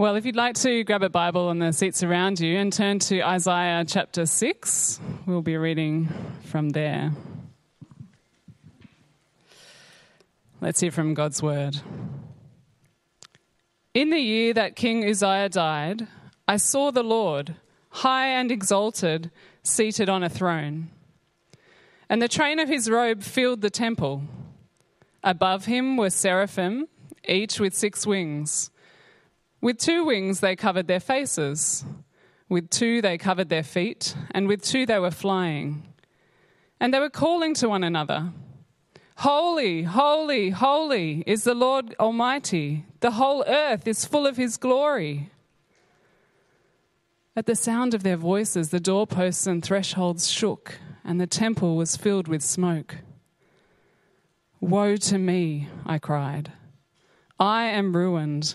Well, if you'd like to grab a Bible on the seats around you and turn to Isaiah chapter 6, we'll be reading from there. Let's hear from God's word. In the year that King Uzziah died, I saw the Lord, high and exalted, seated on a throne. And the train of his robe filled the temple. Above him were seraphim, each with six wings. With two wings they covered their faces, with two they covered their feet, and with two they were flying. And they were calling to one another Holy, holy, holy is the Lord Almighty. The whole earth is full of his glory. At the sound of their voices, the doorposts and thresholds shook, and the temple was filled with smoke. Woe to me, I cried. I am ruined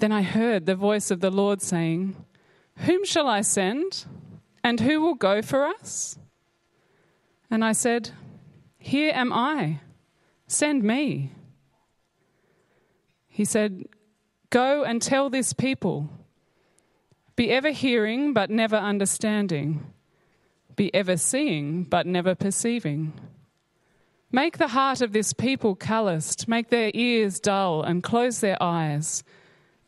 Then I heard the voice of the Lord saying, Whom shall I send? And who will go for us? And I said, Here am I. Send me. He said, Go and tell this people be ever hearing, but never understanding, be ever seeing, but never perceiving. Make the heart of this people calloused, make their ears dull, and close their eyes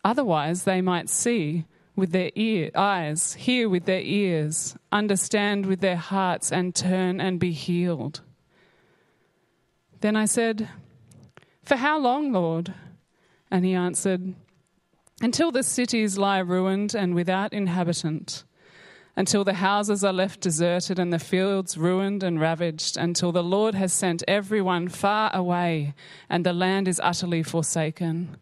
Otherwise, they might see with their ear, eyes, hear with their ears, understand with their hearts, and turn and be healed. Then I said, For how long, Lord? And he answered, Until the cities lie ruined and without inhabitant, until the houses are left deserted and the fields ruined and ravaged, until the Lord has sent everyone far away and the land is utterly forsaken.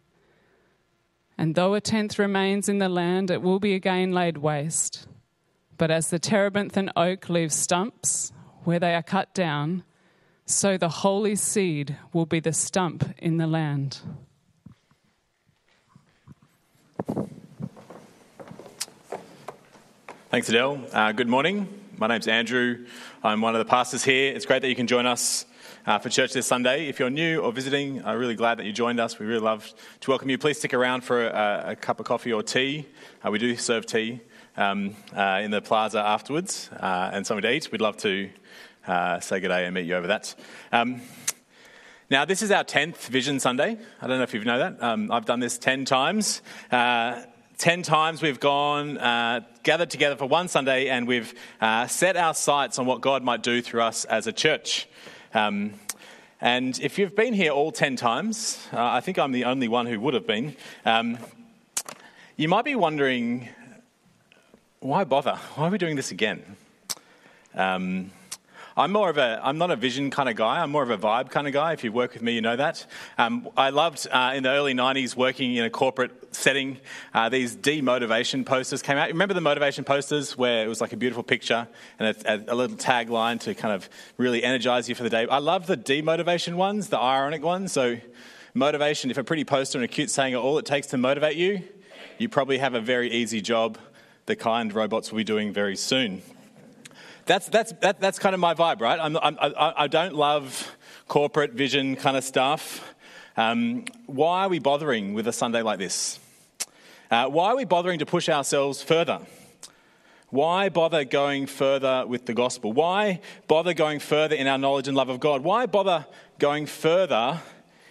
And though a tenth remains in the land, it will be again laid waste. But as the terebinth and oak leave stumps where they are cut down, so the holy seed will be the stump in the land. Thanks, Adele. Uh, good morning. My name's Andrew. I'm one of the pastors here. It's great that you can join us uh, for church this Sunday. If you're new or visiting, I'm really glad that you joined us. We really love to welcome you. Please stick around for a, a cup of coffee or tea. Uh, we do serve tea um, uh, in the plaza afterwards uh, and something to eat. We'd love to uh, say good day and meet you over that. Um, now, this is our 10th Vision Sunday. I don't know if you know that. Um, I've done this 10 times. Uh, 10 times we've gone, uh, gathered together for one Sunday, and we've uh, set our sights on what God might do through us as a church. Um, and if you've been here all 10 times, uh, I think I'm the only one who would have been, um, you might be wondering why bother? Why are we doing this again? Um, I'm more of a, I'm not a vision kind of guy. I'm more of a vibe kind of guy. If you work with me, you know that. Um, I loved uh, in the early 90s working in a corporate setting. Uh, these demotivation posters came out. Remember the motivation posters where it was like a beautiful picture and a, a, little tagline to kind of really energize you for the day? I love the demotivation ones, the ironic ones. So, motivation, if a pretty poster and a cute saying are all it takes to motivate you, you probably have a very easy job, the kind robots will be doing very soon. That's, that's, that, that's kind of my vibe, right? I'm, I'm, I, I don't love corporate vision kind of stuff. Um, why are we bothering with a Sunday like this? Uh, why are we bothering to push ourselves further? Why bother going further with the gospel? Why bother going further in our knowledge and love of God? Why bother going further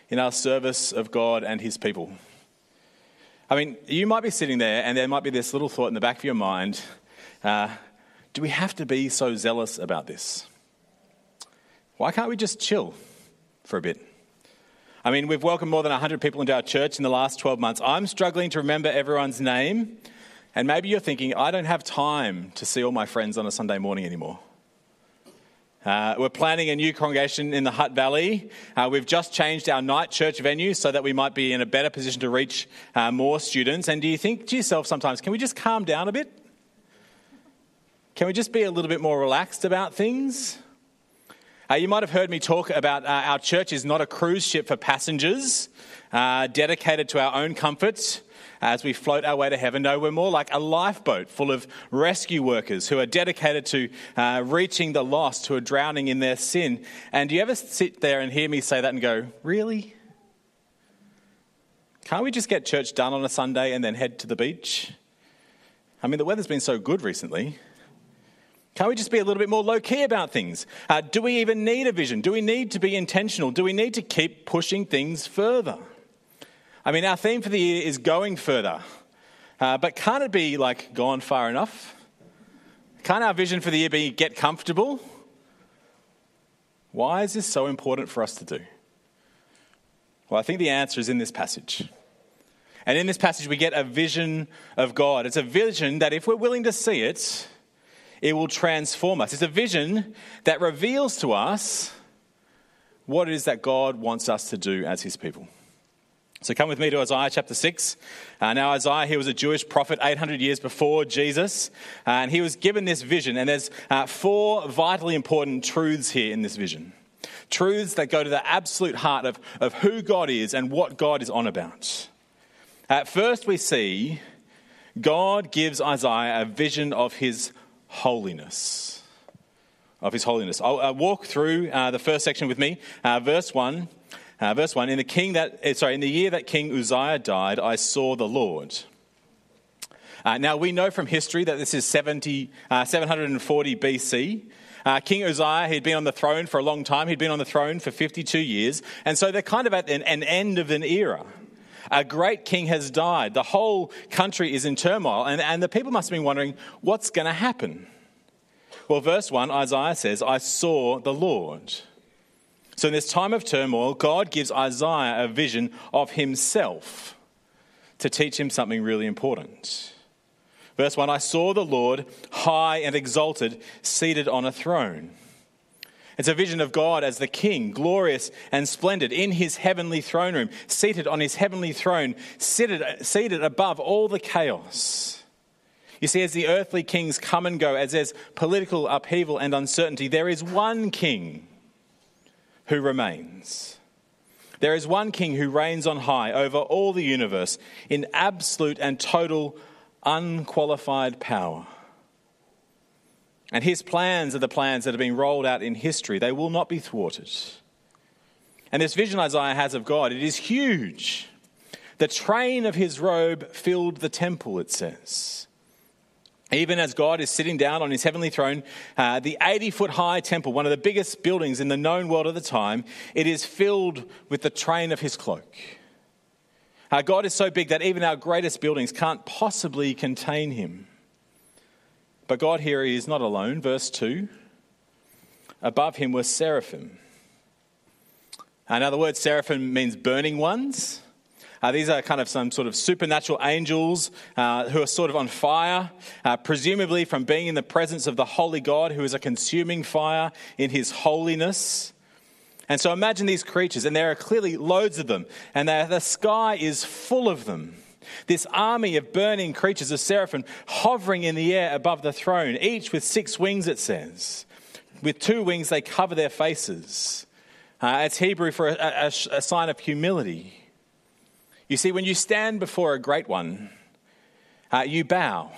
in our service of God and His people? I mean, you might be sitting there and there might be this little thought in the back of your mind uh, do we have to be so zealous about this? Why can't we just chill for a bit? I mean, we've welcomed more than 100 people into our church in the last 12 months. I'm struggling to remember everyone's name. And maybe you're thinking, I don't have time to see all my friends on a Sunday morning anymore. Uh, we're planning a new congregation in the Hutt Valley. Uh, we've just changed our night church venue so that we might be in a better position to reach uh, more students. And do you think to yourself sometimes, can we just calm down a bit? Can we just be a little bit more relaxed about things? Uh, you might have heard me talk about uh, our church is not a cruise ship for passengers uh, dedicated to our own comfort as we float our way to heaven. No, we're more like a lifeboat full of rescue workers who are dedicated to uh, reaching the lost who are drowning in their sin. And do you ever sit there and hear me say that and go, Really? Can't we just get church done on a Sunday and then head to the beach? I mean, the weather's been so good recently. Can't we just be a little bit more low key about things? Uh, do we even need a vision? Do we need to be intentional? Do we need to keep pushing things further? I mean, our theme for the year is going further. Uh, but can't it be like gone far enough? Can't our vision for the year be get comfortable? Why is this so important for us to do? Well, I think the answer is in this passage. And in this passage, we get a vision of God. It's a vision that, if we're willing to see it, it will transform us. It's a vision that reveals to us what it is that God wants us to do as His people. So come with me to Isaiah chapter 6. Uh, now, Isaiah, he was a Jewish prophet 800 years before Jesus, uh, and he was given this vision. And there's uh, four vitally important truths here in this vision truths that go to the absolute heart of, of who God is and what God is on about. At first, we see God gives Isaiah a vision of his holiness. Of his holiness. I'll uh, walk through uh, the first section with me, uh, verse 1. Uh, verse 1 in the, king that, eh, sorry, in the year that King Uzziah died, I saw the Lord. Uh, now, we know from history that this is 70, uh, 740 BC. Uh, king Uzziah, he'd been on the throne for a long time. He'd been on the throne for 52 years. And so they're kind of at an, an end of an era. A great king has died. The whole country is in turmoil. And, and the people must have been wondering, what's going to happen? Well, verse 1, Isaiah says, I saw the Lord. So, in this time of turmoil, God gives Isaiah a vision of himself to teach him something really important. Verse 1 I saw the Lord high and exalted, seated on a throne. It's a vision of God as the King, glorious and splendid, in his heavenly throne room, seated on his heavenly throne, seated, seated above all the chaos. You see, as the earthly kings come and go, as there's political upheaval and uncertainty, there is one king who remains. There is one king who reigns on high over all the universe in absolute and total unqualified power. And his plans are the plans that have been rolled out in history. They will not be thwarted. And this vision Isaiah has of God, it is huge. The train of his robe filled the temple, it says. Even as God is sitting down on his heavenly throne, uh, the 80 foot high temple, one of the biggest buildings in the known world at the time, it is filled with the train of his cloak. Uh, God is so big that even our greatest buildings can't possibly contain him. But God here is not alone. Verse 2 Above him were seraphim. Uh, now, the word seraphim means burning ones. Uh, these are kind of some sort of supernatural angels uh, who are sort of on fire, uh, presumably from being in the presence of the holy God who is a consuming fire in his holiness. And so imagine these creatures, and there are clearly loads of them, and the sky is full of them. This army of burning creatures of seraphim hovering in the air above the throne, each with six wings, it says. With two wings, they cover their faces. Uh, it's Hebrew for a, a, a sign of humility. You see, when you stand before a great one, uh, you bow,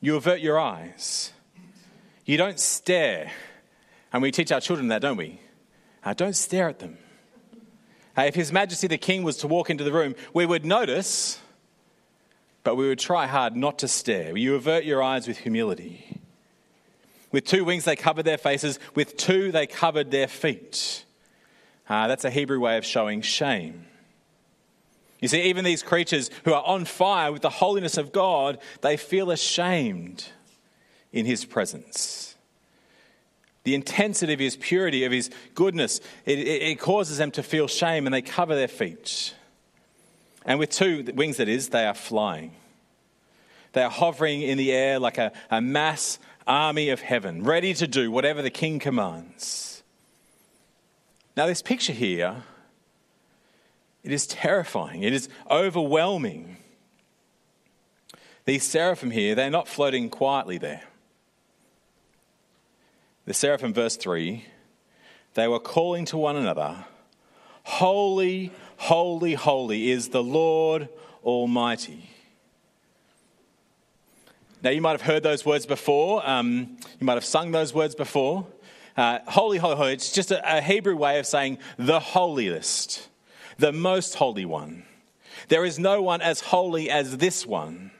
you avert your eyes, you don't stare. And we teach our children that, don't we? Uh, don't stare at them. Uh, if His Majesty the King was to walk into the room, we would notice, but we would try hard not to stare. You avert your eyes with humility. With two wings, they covered their faces. With two, they covered their feet. Uh, that's a Hebrew way of showing shame. You see, even these creatures who are on fire with the holiness of God, they feel ashamed in His presence. The intensity of His purity, of His goodness, it, it, causes them to feel shame and they cover their feet. And with two wings, that is, they are flying. They are hovering in the air like a, a mass army of heaven, ready to do whatever the king commands. Now, this picture here, it is terrifying, it is overwhelming. These seraphim here, they're not floating quietly there. The seraphim, verse 3, they were calling to one another, Holy, holy, holy is the Lord Almighty. Now, you might have heard those words before. Um, you might have sung those words before. Uh, holy, holy, holy. It's just a, a Hebrew way of saying the holiest, the most holy one. There is no one as holy as this one.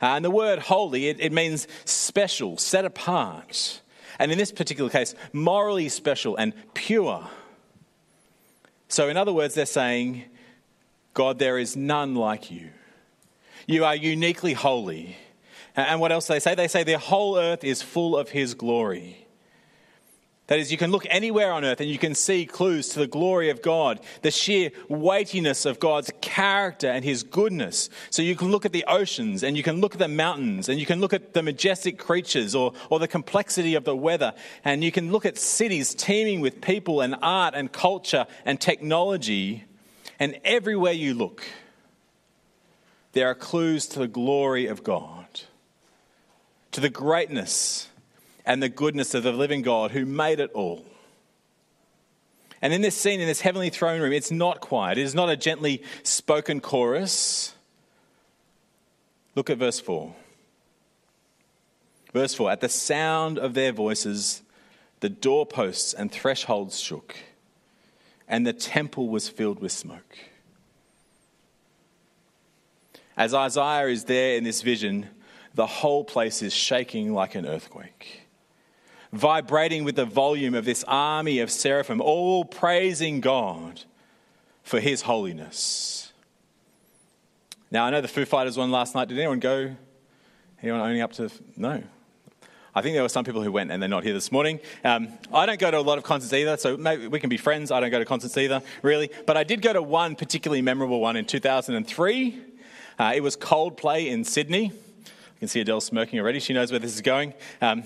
Uh, and the word holy, it, it means special, set apart. And in this particular case, morally special and pure. So, in other words, they're saying, God, there is none like you. You are uniquely holy. And what else they say? They say the whole earth is full of his glory. That is, you can look anywhere on earth and you can see clues to the glory of God, the sheer weightiness of God's character and his goodness. So you can look at the oceans and you can look at the mountains and you can look at the majestic creatures or, or the complexity of the weather and you can look at cities teeming with people and art and culture and technology. And everywhere you look, there are clues to the glory of God to the greatness and the goodness of the living God who made it all. And in this scene, in this heavenly throne room, it's not quiet. It is not a gently spoken chorus. Look at verse 4. Verse 4 At the sound of their voices, the doorposts and thresholds shook, and the temple was filled with smoke. As Isaiah is there in this vision, the whole place is shaking like an earthquake, vibrating with the volume of this army of seraphim, all praising God for his holiness. Now, I know the Foo Fighters one last night. Did anyone go? Anyone owning up to? No. I think there were some people who went and they're not here this morning. Um, I don't go to a lot of concerts either, so maybe we can be friends. I don't go to concerts either, really. But I did go to one particularly memorable one in 2003. Uh, it was Coldplay in Sydney You can see Adele smirking already. She knows where this is going. Um,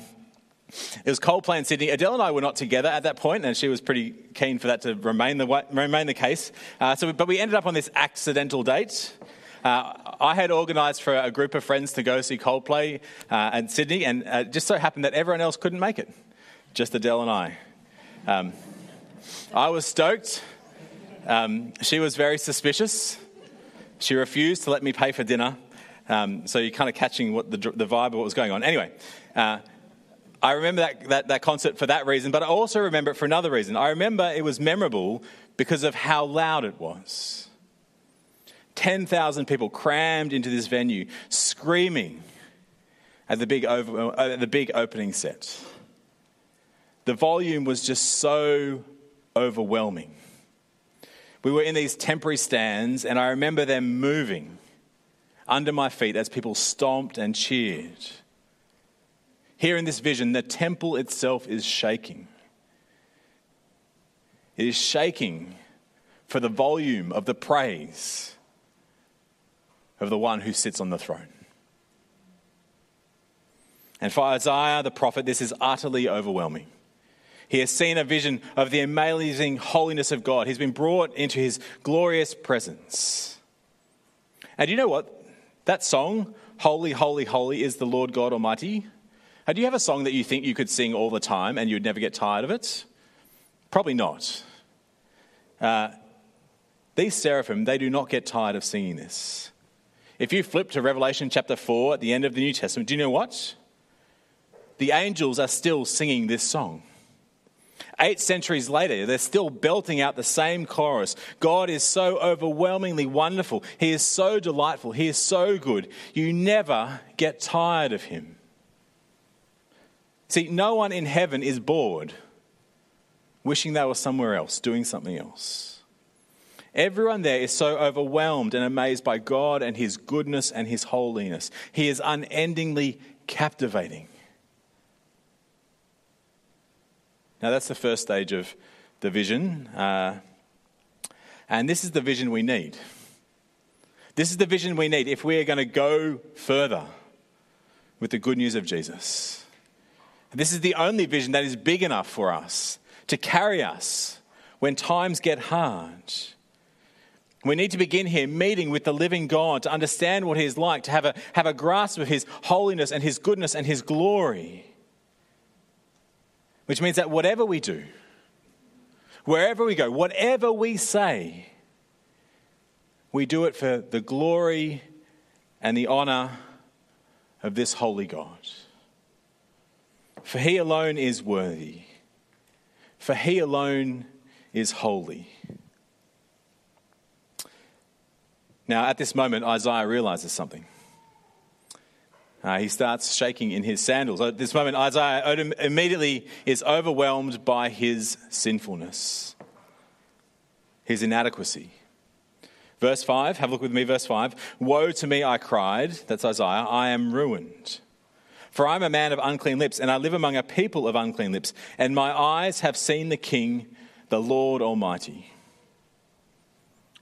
it was Coldplay in Sydney. Adele and I were not together at that point, and she was pretty keen for that to remain the, remain the case. Uh, so, but we ended up on this accidental date. Uh, I had organised for a group of friends to go see Coldplay uh, in Sydney, and it uh, just so happened that everyone else couldn't make it, just Adele and I. Um, I was stoked. Um, she was very suspicious. She refused to let me pay for dinner. Um, so you're kind of catching what the, the vibe of what was going on. Anyway, uh, I remember that, that, that concert for that reason, but I also remember it for another reason. I remember it was memorable because of how loud it was. 10,000 people crammed into this venue, screaming at the big, over, uh, at the big opening set. The volume was just so overwhelming. We were in these temporary stands, and I remember them moving under my feet as people stomped and cheered. Here in this vision, the temple itself is shaking. It is shaking for the volume of the praise of the one who sits on the throne. And for Isaiah the prophet, this is utterly overwhelming. He has seen a vision of the amazing holiness of God. He's been brought into his glorious presence. And you know what? That song, Holy, Holy, Holy is the Lord God Almighty. Do you have a song that you think you could sing all the time and you'd never get tired of it? Probably not. Uh, these seraphim, they do not get tired of singing this. If you flip to Revelation chapter 4 at the end of the New Testament, do you know what? The angels are still singing this song. Eight centuries later, they're still belting out the same chorus. God is so overwhelmingly wonderful. He is so delightful. He is so good. You never get tired of him. See, no one in heaven is bored wishing they were somewhere else, doing something else. Everyone there is so overwhelmed and amazed by God and His goodness and His holiness. He is unendingly captivating. Now, that's the first stage of the vision. Uh, and this is the vision we need. This is the vision we need if we are going to go further with the good news of Jesus. This is the only vision that is big enough for us to carry us when times get hard. We need to begin here meeting with the living God to understand what He is like, to have a, have a grasp of His holiness and His goodness and His glory. Which means that whatever we do, wherever we go, whatever we say, we do it for the glory and the honor of this holy God. For He alone is worthy, for He alone is holy. Now, at this moment, Isaiah realizes something. Uh, he starts shaking in his sandals. At this moment, Isaiah immediately is overwhelmed by his sinfulness, his inadequacy. Verse 5, have a look with me, verse 5. Woe to me, I cried, that's Isaiah, I am ruined. For I am a man of unclean lips, and I live among a people of unclean lips, and my eyes have seen the King, the Lord Almighty.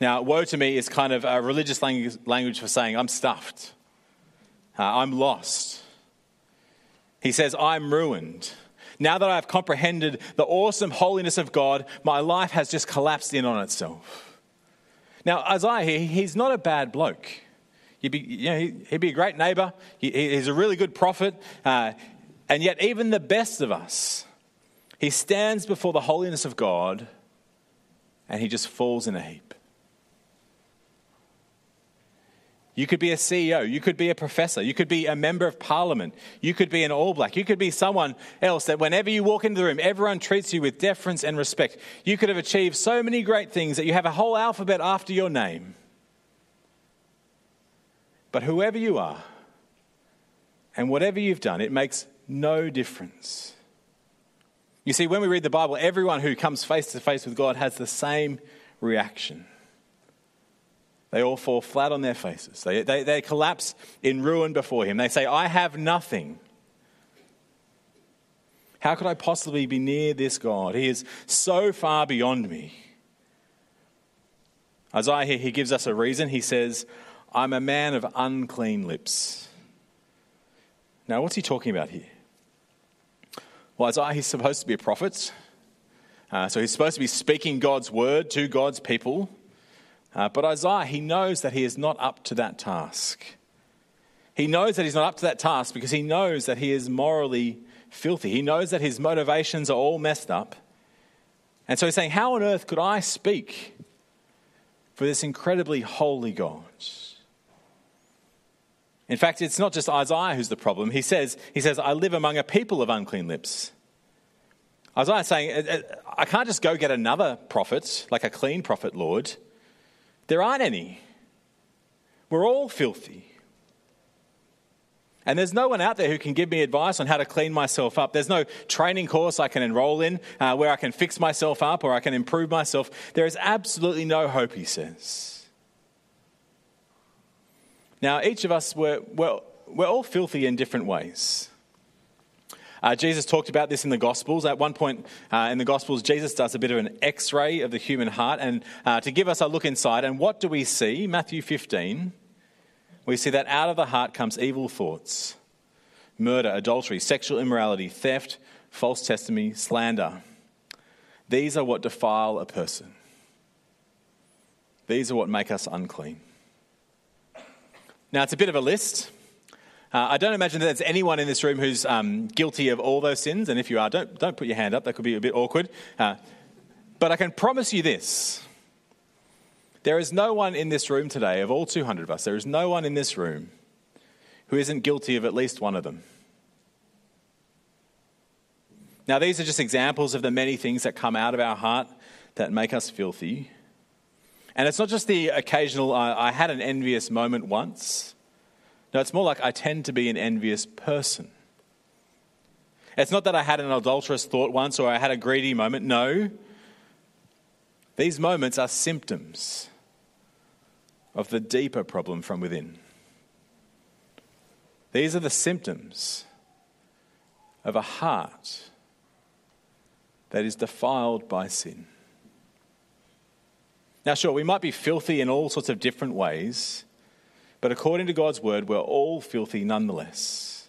Now, woe to me is kind of a religious language for saying, I'm stuffed, uh, I'm lost. He says, I'm ruined. Now that I've comprehended the awesome holiness of God, my life has just collapsed in on itself. Now, Isaiah, he's not a bad bloke. He'd be, you know, he'd be a great neighbor. he's a really good prophet. Uh, and yet, even the best of us, he stands before the holiness of God and he just falls in a heap. You could be a CEO. You could be a professor. You could be a member of parliament. You could be an all black. You could be someone else that whenever you walk into the room, everyone treats you with deference and respect. You could have achieved so many great things that you have a whole alphabet after your name. But whoever you are and whatever you've done, it makes no difference. You see, when we read the Bible, everyone who comes face to face with God has the same reaction. They all fall flat on their faces. They, they, they collapse in ruin before him. They say, I have nothing. How could I possibly be near this God? He is so far beyond me. Isaiah here, he gives us a reason. He says, I'm a man of unclean lips. Now, what's he talking about here? Well, Isaiah, he's supposed to be a prophet. Uh, so he's supposed to be speaking God's word to God's people. Uh, but Isaiah, he knows that he is not up to that task. He knows that he's not up to that task because he knows that he is morally filthy. He knows that his motivations are all messed up. And so he's saying, How on earth could I speak for this incredibly holy God? In fact, it's not just Isaiah who's the problem. He says, he says I live among a people of unclean lips. Isaiah is saying, I can't just go get another prophet, like a clean prophet, Lord. There aren't any. We're all filthy. And there's no one out there who can give me advice on how to clean myself up. There's no training course I can enroll in uh, where I can fix myself up or I can improve myself. There is absolutely no hope, he says. Now, each of us, we're, we're, we're all filthy in different ways. Uh, Jesus talked about this in the Gospels. At one point uh, in the Gospels, Jesus does a bit of an x ray of the human heart and uh, to give us a look inside. And what do we see? Matthew 15, we see that out of the heart comes evil thoughts, murder, adultery, sexual immorality, theft, false testimony, slander. These are what defile a person. These are what make us unclean. Now, it's a bit of a list. Uh, I don't imagine that there's anyone in this room who's um, guilty of all those sins, and if you are, don't, don't put your hand up. That could be a bit awkward. Uh, but I can promise you this there is no one in this room today, of all 200 of us, there is no one in this room who isn't guilty of at least one of them. Now, these are just examples of the many things that come out of our heart that make us filthy. And it's not just the occasional, uh, I had an envious moment once. No, it's more like I tend to be an envious person. It's not that I had an adulterous thought once or I had a greedy moment. No. These moments are symptoms of the deeper problem from within. These are the symptoms of a heart that is defiled by sin. Now, sure, we might be filthy in all sorts of different ways, but according to God's word, we're all filthy nonetheless.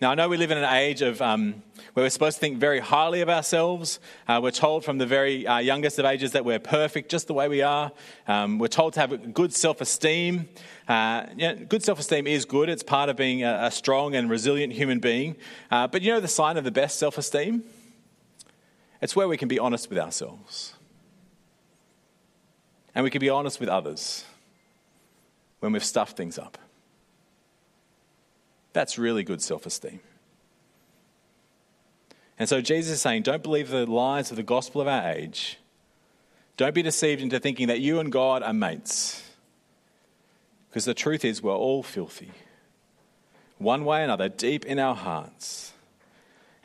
Now, I know we live in an age of um, where we're supposed to think very highly of ourselves. Uh, we're told from the very uh, youngest of ages that we're perfect just the way we are. Um, we're told to have good self esteem. Uh, you know, good self esteem is good, it's part of being a, a strong and resilient human being. Uh, but you know the sign of the best self esteem? It's where we can be honest with ourselves. And we can be honest with others when we've stuffed things up. That's really good self esteem. And so Jesus is saying, don't believe the lies of the gospel of our age. Don't be deceived into thinking that you and God are mates. Because the truth is, we're all filthy. One way or another, deep in our hearts.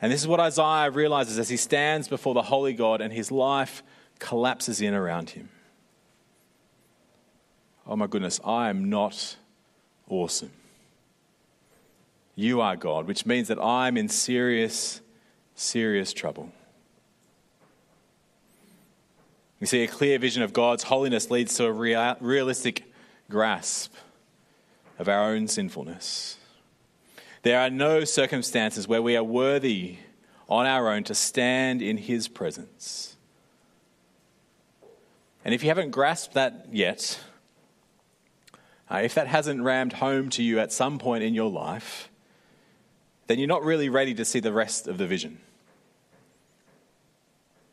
And this is what Isaiah realizes as he stands before the holy God and his life collapses in around him. Oh my goodness, I am not awesome. You are God, which means that I'm in serious, serious trouble. We see a clear vision of God's holiness leads to a real, realistic grasp of our own sinfulness. There are no circumstances where we are worthy on our own to stand in His presence. And if you haven't grasped that yet, uh, if that hasn't rammed home to you at some point in your life, then you're not really ready to see the rest of the vision.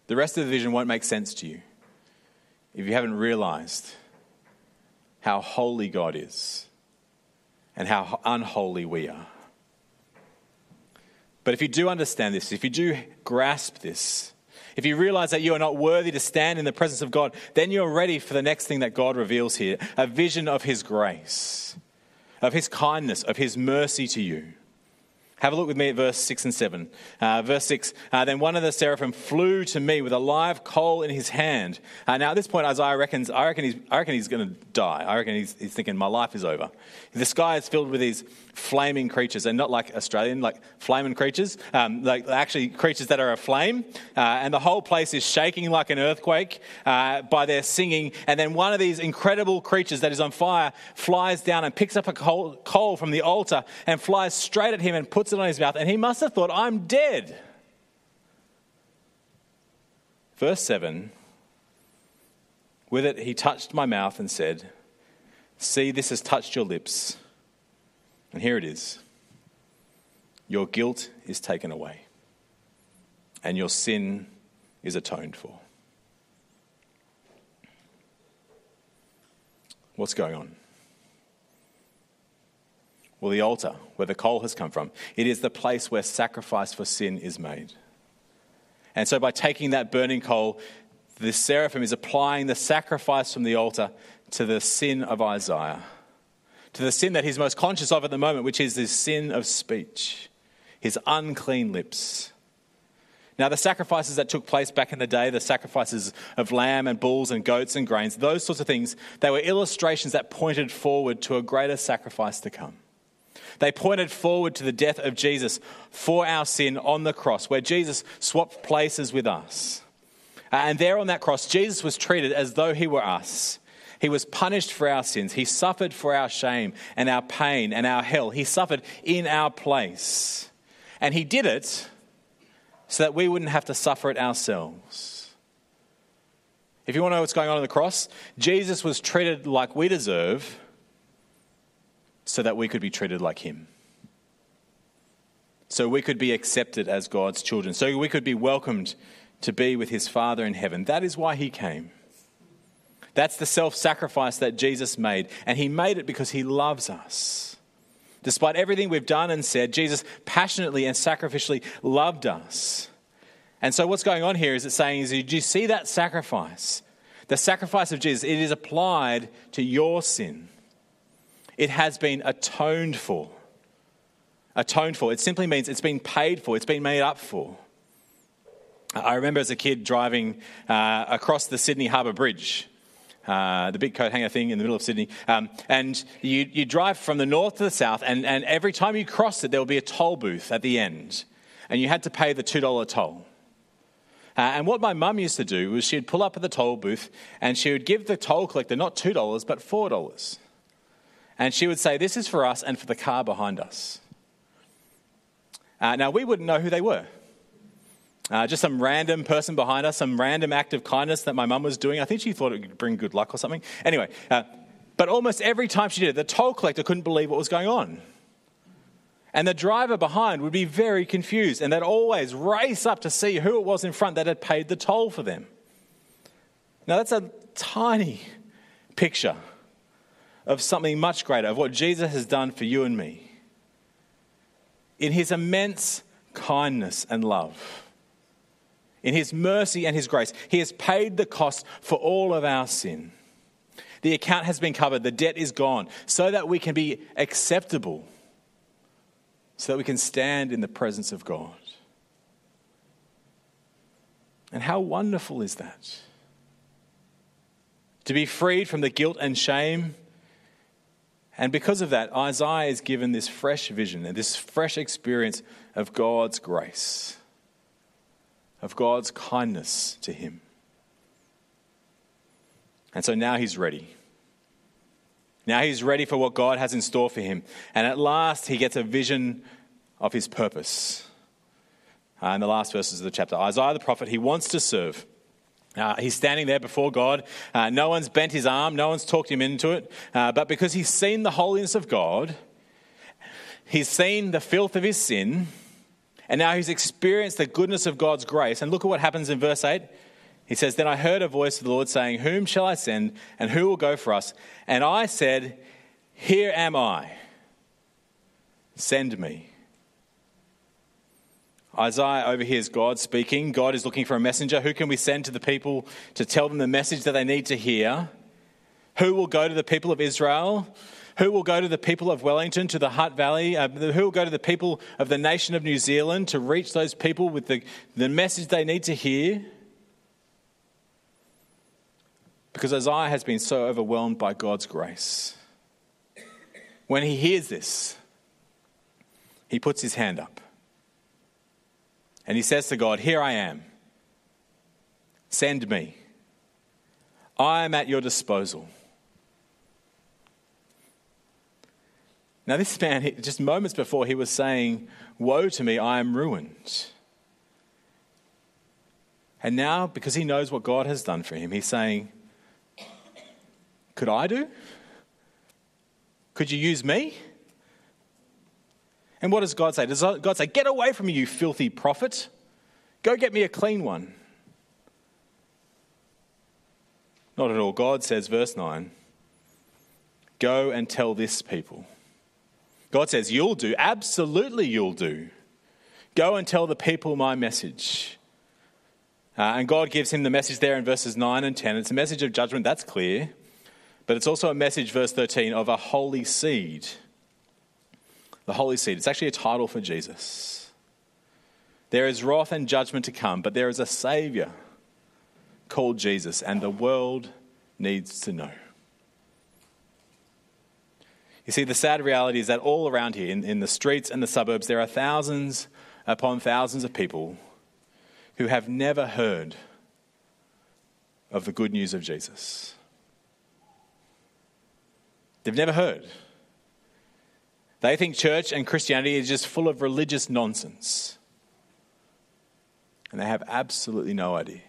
The rest of the vision won't make sense to you if you haven't realized how holy God is and how unholy we are. But if you do understand this, if you do grasp this, if you realize that you are not worthy to stand in the presence of God, then you're ready for the next thing that God reveals here a vision of His grace, of His kindness, of His mercy to you. Have a look with me at verse 6 and 7. Uh, verse 6 uh, Then one of the seraphim flew to me with a live coal in his hand. Uh, now, at this point, Isaiah reckons, I reckon he's, I reckon he's going to die. I reckon he's, he's thinking, my life is over. The sky is filled with these flaming creatures, and not like Australian, like flaming creatures, um, like actually creatures that are aflame. Uh, and the whole place is shaking like an earthquake uh, by their singing. And then one of these incredible creatures that is on fire flies down and picks up a coal, coal from the altar and flies straight at him and puts it on his mouth, and he must have thought, I'm dead. Verse 7 With it, he touched my mouth and said, See, this has touched your lips. And here it is Your guilt is taken away, and your sin is atoned for. What's going on? Well, the altar, where the coal has come from, it is the place where sacrifice for sin is made. And so, by taking that burning coal, the seraphim is applying the sacrifice from the altar to the sin of Isaiah, to the sin that he's most conscious of at the moment, which is the sin of speech, his unclean lips. Now, the sacrifices that took place back in the day, the sacrifices of lamb and bulls and goats and grains, those sorts of things, they were illustrations that pointed forward to a greater sacrifice to come. They pointed forward to the death of Jesus for our sin on the cross, where Jesus swapped places with us. And there on that cross, Jesus was treated as though he were us. He was punished for our sins. He suffered for our shame and our pain and our hell. He suffered in our place. And he did it so that we wouldn't have to suffer it ourselves. If you want to know what's going on on the cross, Jesus was treated like we deserve so that we could be treated like Him. So we could be accepted as God's children. So we could be welcomed to be with His Father in heaven. That is why He came. That's the self sacrifice that Jesus made. And He made it because He loves us. Despite everything we've done and said, Jesus passionately and sacrificially loved us. And so, what's going on here is it's saying, is, do you see that sacrifice? The sacrifice of Jesus, it is applied to your sin it has been atoned for. Atoned for. It simply means it's been paid for, it's been made up for. I remember as a kid driving uh, across the Sydney Harbour Bridge. Uh, the big coat hanger thing in the middle of Sydney. Um, and you, you drive from the north to the south, and, and every time you crossed it, there would be a toll booth at the end. And you had to pay the $2 toll. Uh, and what my mum used to do was she'd pull up at the toll booth and she would give the toll collector not $2, but $4. And she would say, This is for us and for the car behind us. Uh, now, we wouldn't know who they were. Uh, just some random person behind us, some random act of kindness that my mum was doing. I think she thought it would bring good luck or something. Anyway, uh, but almost every time she did it, the toll collector couldn't believe what was going on. And the driver behind would be very confused, and they'd always race up to see who it was in front that had paid the toll for them. Now, that's a tiny picture of something much greater, of what Jesus has done for you and me. In his immense kindness and love, in his mercy and his grace, he has paid the cost for all of our sin. The account has been covered, the debt is gone, so that we can be acceptable, so that we can stand in the presence of God. And how wonderful is that? To be freed from the guilt and shame. And because of that, Isaiah is given this fresh vision and this fresh experience of God's grace, of God's kindness to him. And so now he's ready. Now he's ready for what God has in store for him. And at last, he gets a vision of his purpose. Uh, in the last verses of the chapter, Isaiah the prophet, he wants to serve. Uh, he's standing there before God. Uh, no one's bent his arm, no one's talked him into it. Uh, but because he's seen the holiness of God, he's seen the filth of his sin, and now he's experienced the goodness of God's grace. And look at what happens in verse 8. He says, Then I heard a voice of the Lord saying, Whom shall I send, and who will go for us? And I said, Here am I. Send me. Isaiah overhears God speaking. God is looking for a messenger. Who can we send to the people to tell them the message that they need to hear? Who will go to the people of Israel? Who will go to the people of Wellington, to the Hutt Valley? Uh, who will go to the people of the nation of New Zealand to reach those people with the, the message they need to hear? Because Isaiah has been so overwhelmed by God's grace. When he hears this, he puts his hand up. And he says to God, Here I am. Send me. I am at your disposal. Now, this man, just moments before, he was saying, Woe to me, I am ruined. And now, because he knows what God has done for him, he's saying, Could I do? Could you use me? And what does God say? Does God say, Get away from me, you filthy prophet? Go get me a clean one. Not at all. God says, verse 9, Go and tell this people. God says, You'll do. Absolutely, you'll do. Go and tell the people my message. Uh, and God gives him the message there in verses 9 and 10. It's a message of judgment, that's clear. But it's also a message, verse 13, of a holy seed the holy seed. It's actually a title for Jesus. There is wrath and judgment to come, but there is a Savior called Jesus, and the world needs to know. You see, the sad reality is that all around here, in, in the streets and the suburbs, there are thousands upon thousands of people who have never heard of the good news of Jesus. They've never heard. They think church and Christianity is just full of religious nonsense. And they have absolutely no idea.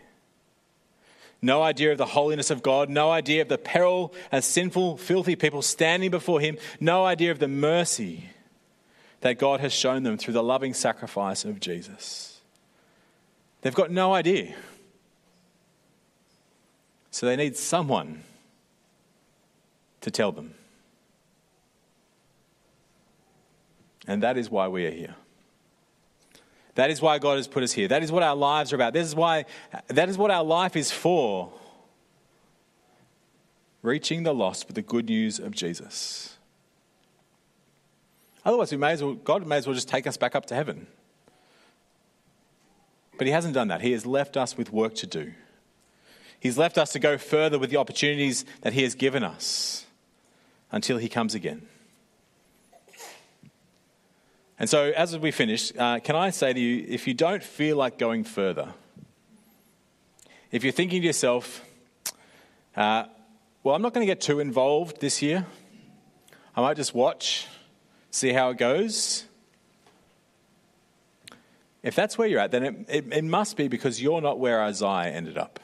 No idea of the holiness of God, no idea of the peril as sinful, filthy people standing before Him, no idea of the mercy that God has shown them through the loving sacrifice of Jesus. They've got no idea. So they need someone to tell them. And that is why we are here. That is why God has put us here. That is what our lives are about. This is why that is what our life is for. Reaching the lost with the good news of Jesus. Otherwise, we may as well, God may as well just take us back up to heaven. But He hasn't done that. He has left us with work to do. He's left us to go further with the opportunities that He has given us until He comes again. And so, as we finish, uh, can I say to you if you don't feel like going further, if you're thinking to yourself, uh, well, I'm not going to get too involved this year, I might just watch, see how it goes. If that's where you're at, then it, it, it must be because you're not where Isaiah ended up.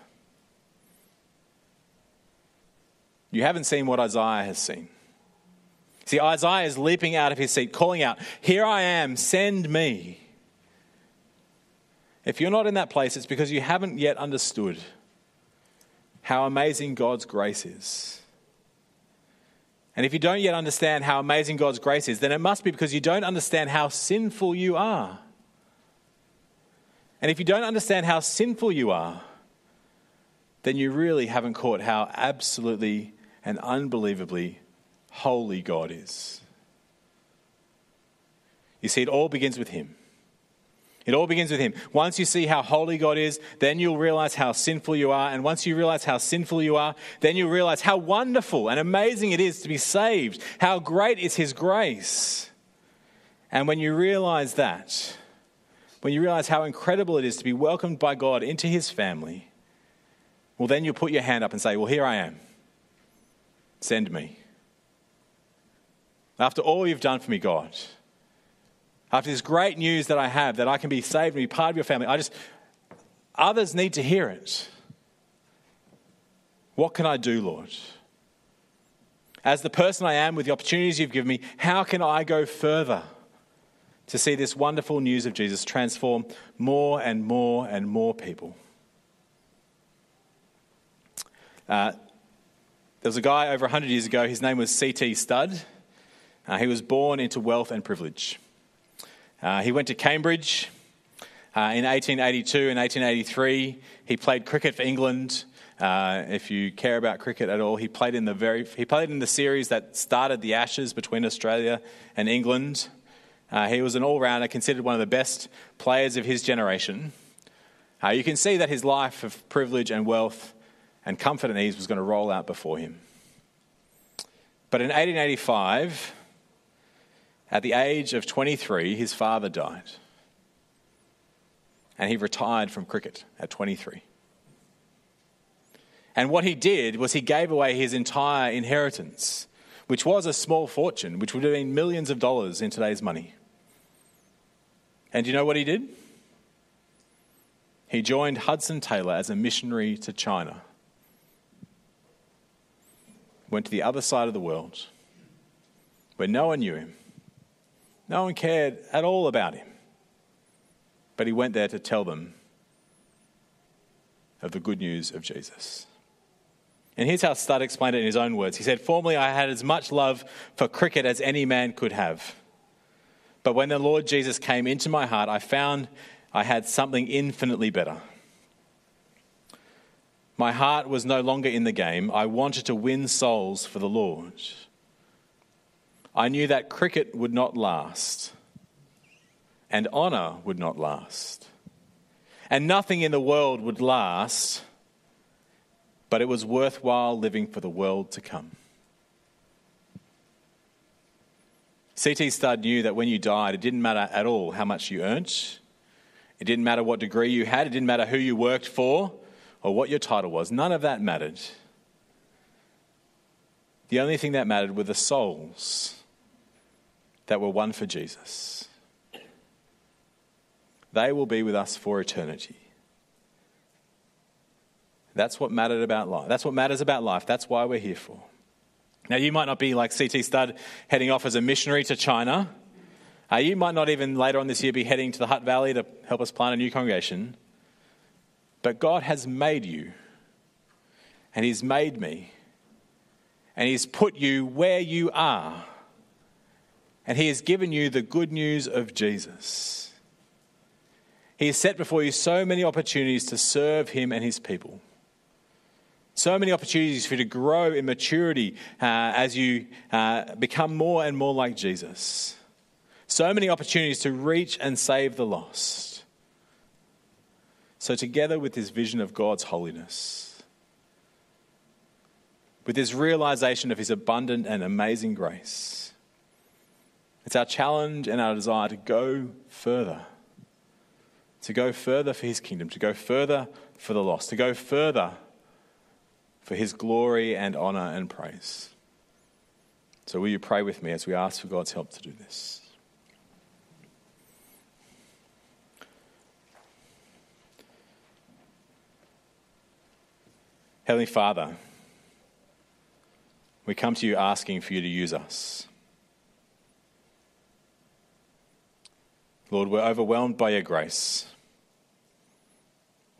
You haven't seen what Isaiah has seen. See, Isaiah is leaping out of his seat, calling out, Here I am, send me. If you're not in that place, it's because you haven't yet understood how amazing God's grace is. And if you don't yet understand how amazing God's grace is, then it must be because you don't understand how sinful you are. And if you don't understand how sinful you are, then you really haven't caught how absolutely and unbelievably holy God is. You see, it all begins with Him. It all begins with Him. Once you see how holy God is, then you'll realize how sinful you are. And once you realize how sinful you are, then you'll realize how wonderful and amazing it is to be saved. How great is His grace. And when you realize that, when you realize how incredible it is to be welcomed by God into His family, well, then you'll put your hand up and say, Well, here I am. Send me. After all you've done for me, God, after this great news that I have that I can be saved and be part of your family, I just, others need to hear it. What can I do, Lord? As the person I am with the opportunities you've given me, how can I go further to see this wonderful news of Jesus transform more and more and more people? Uh, there was a guy over 100 years ago, his name was C.T. Studd. Uh, he was born into wealth and privilege. Uh, he went to Cambridge uh, in 1882 and 1883. He played cricket for England. Uh, if you care about cricket at all, he played in the very he played in the series that started the Ashes between Australia and England. Uh, he was an all-rounder, considered one of the best players of his generation. Uh, you can see that his life of privilege and wealth and comfort and ease was going to roll out before him. But in 1885, at the age of 23, his father died. And he retired from cricket at 23. And what he did was he gave away his entire inheritance, which was a small fortune, which would have been millions of dollars in today's money. And do you know what he did? He joined Hudson Taylor as a missionary to China went to the other side of the world where no one knew him. No one cared at all about him. But he went there to tell them of the good news of Jesus. And here's how Studd explained it in his own words. He said, Formerly I had as much love for cricket as any man could have. But when the Lord Jesus came into my heart, I found I had something infinitely better. My heart was no longer in the game. I wanted to win souls for the Lord. I knew that cricket would not last, and honour would not last, and nothing in the world would last, but it was worthwhile living for the world to come. C.T. Studd knew that when you died, it didn't matter at all how much you earned. It didn't matter what degree you had. It didn't matter who you worked for or what your title was. None of that mattered. The only thing that mattered were the souls that were won for Jesus. They will be with us for eternity. That's what mattered about life. That's what matters about life. That's why we're here for. Now, you might not be like C.T. Studd heading off as a missionary to China. Uh, you might not even later on this year be heading to the Hutt Valley to help us plant a new congregation. But God has made you, and He's made me, and He's put you where you are, and He has given you the good news of Jesus. He has set before you so many opportunities to serve Him and His people. So many opportunities for you to grow in maturity uh, as you uh, become more and more like Jesus. So many opportunities to reach and save the lost. So, together with this vision of God's holiness, with this realization of His abundant and amazing grace, it's our challenge and our desire to go further, to go further for His kingdom, to go further for the lost, to go further for His glory and honor and praise. So, will you pray with me as we ask for God's help to do this? Heavenly Father, we come to you asking for you to use us. Lord, we're overwhelmed by your grace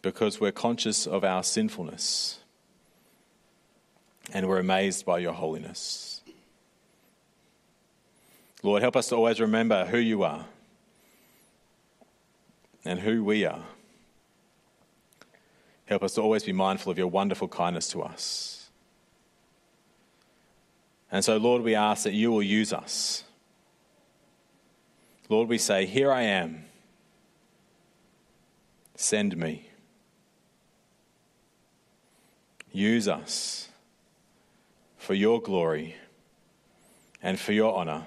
because we're conscious of our sinfulness and we're amazed by your holiness. Lord, help us to always remember who you are and who we are. Help us to always be mindful of your wonderful kindness to us. And so, Lord, we ask that you will use us. Lord, we say, Here I am. Send me. Use us for your glory and for your honor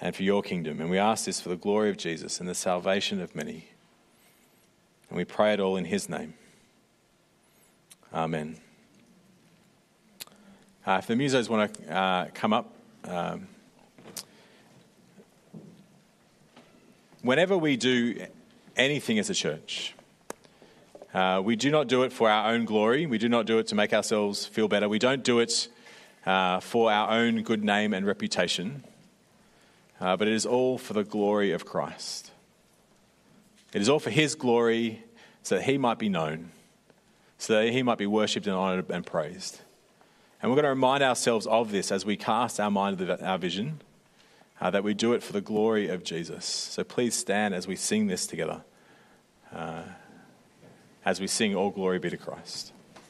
and for your kingdom. And we ask this for the glory of Jesus and the salvation of many. And we pray it all in his name. Amen. Uh, if the musos want to uh, come up, um, whenever we do anything as a church, uh, we do not do it for our own glory. We do not do it to make ourselves feel better. We don't do it uh, for our own good name and reputation, uh, but it is all for the glory of Christ. It is all for His glory so that He might be known, so that He might be worshipped and honored and praised. And we're going to remind ourselves of this as we cast our mind to our vision, uh, that we do it for the glory of Jesus. So please stand as we sing this together, uh, as we sing All Glory Be to Christ.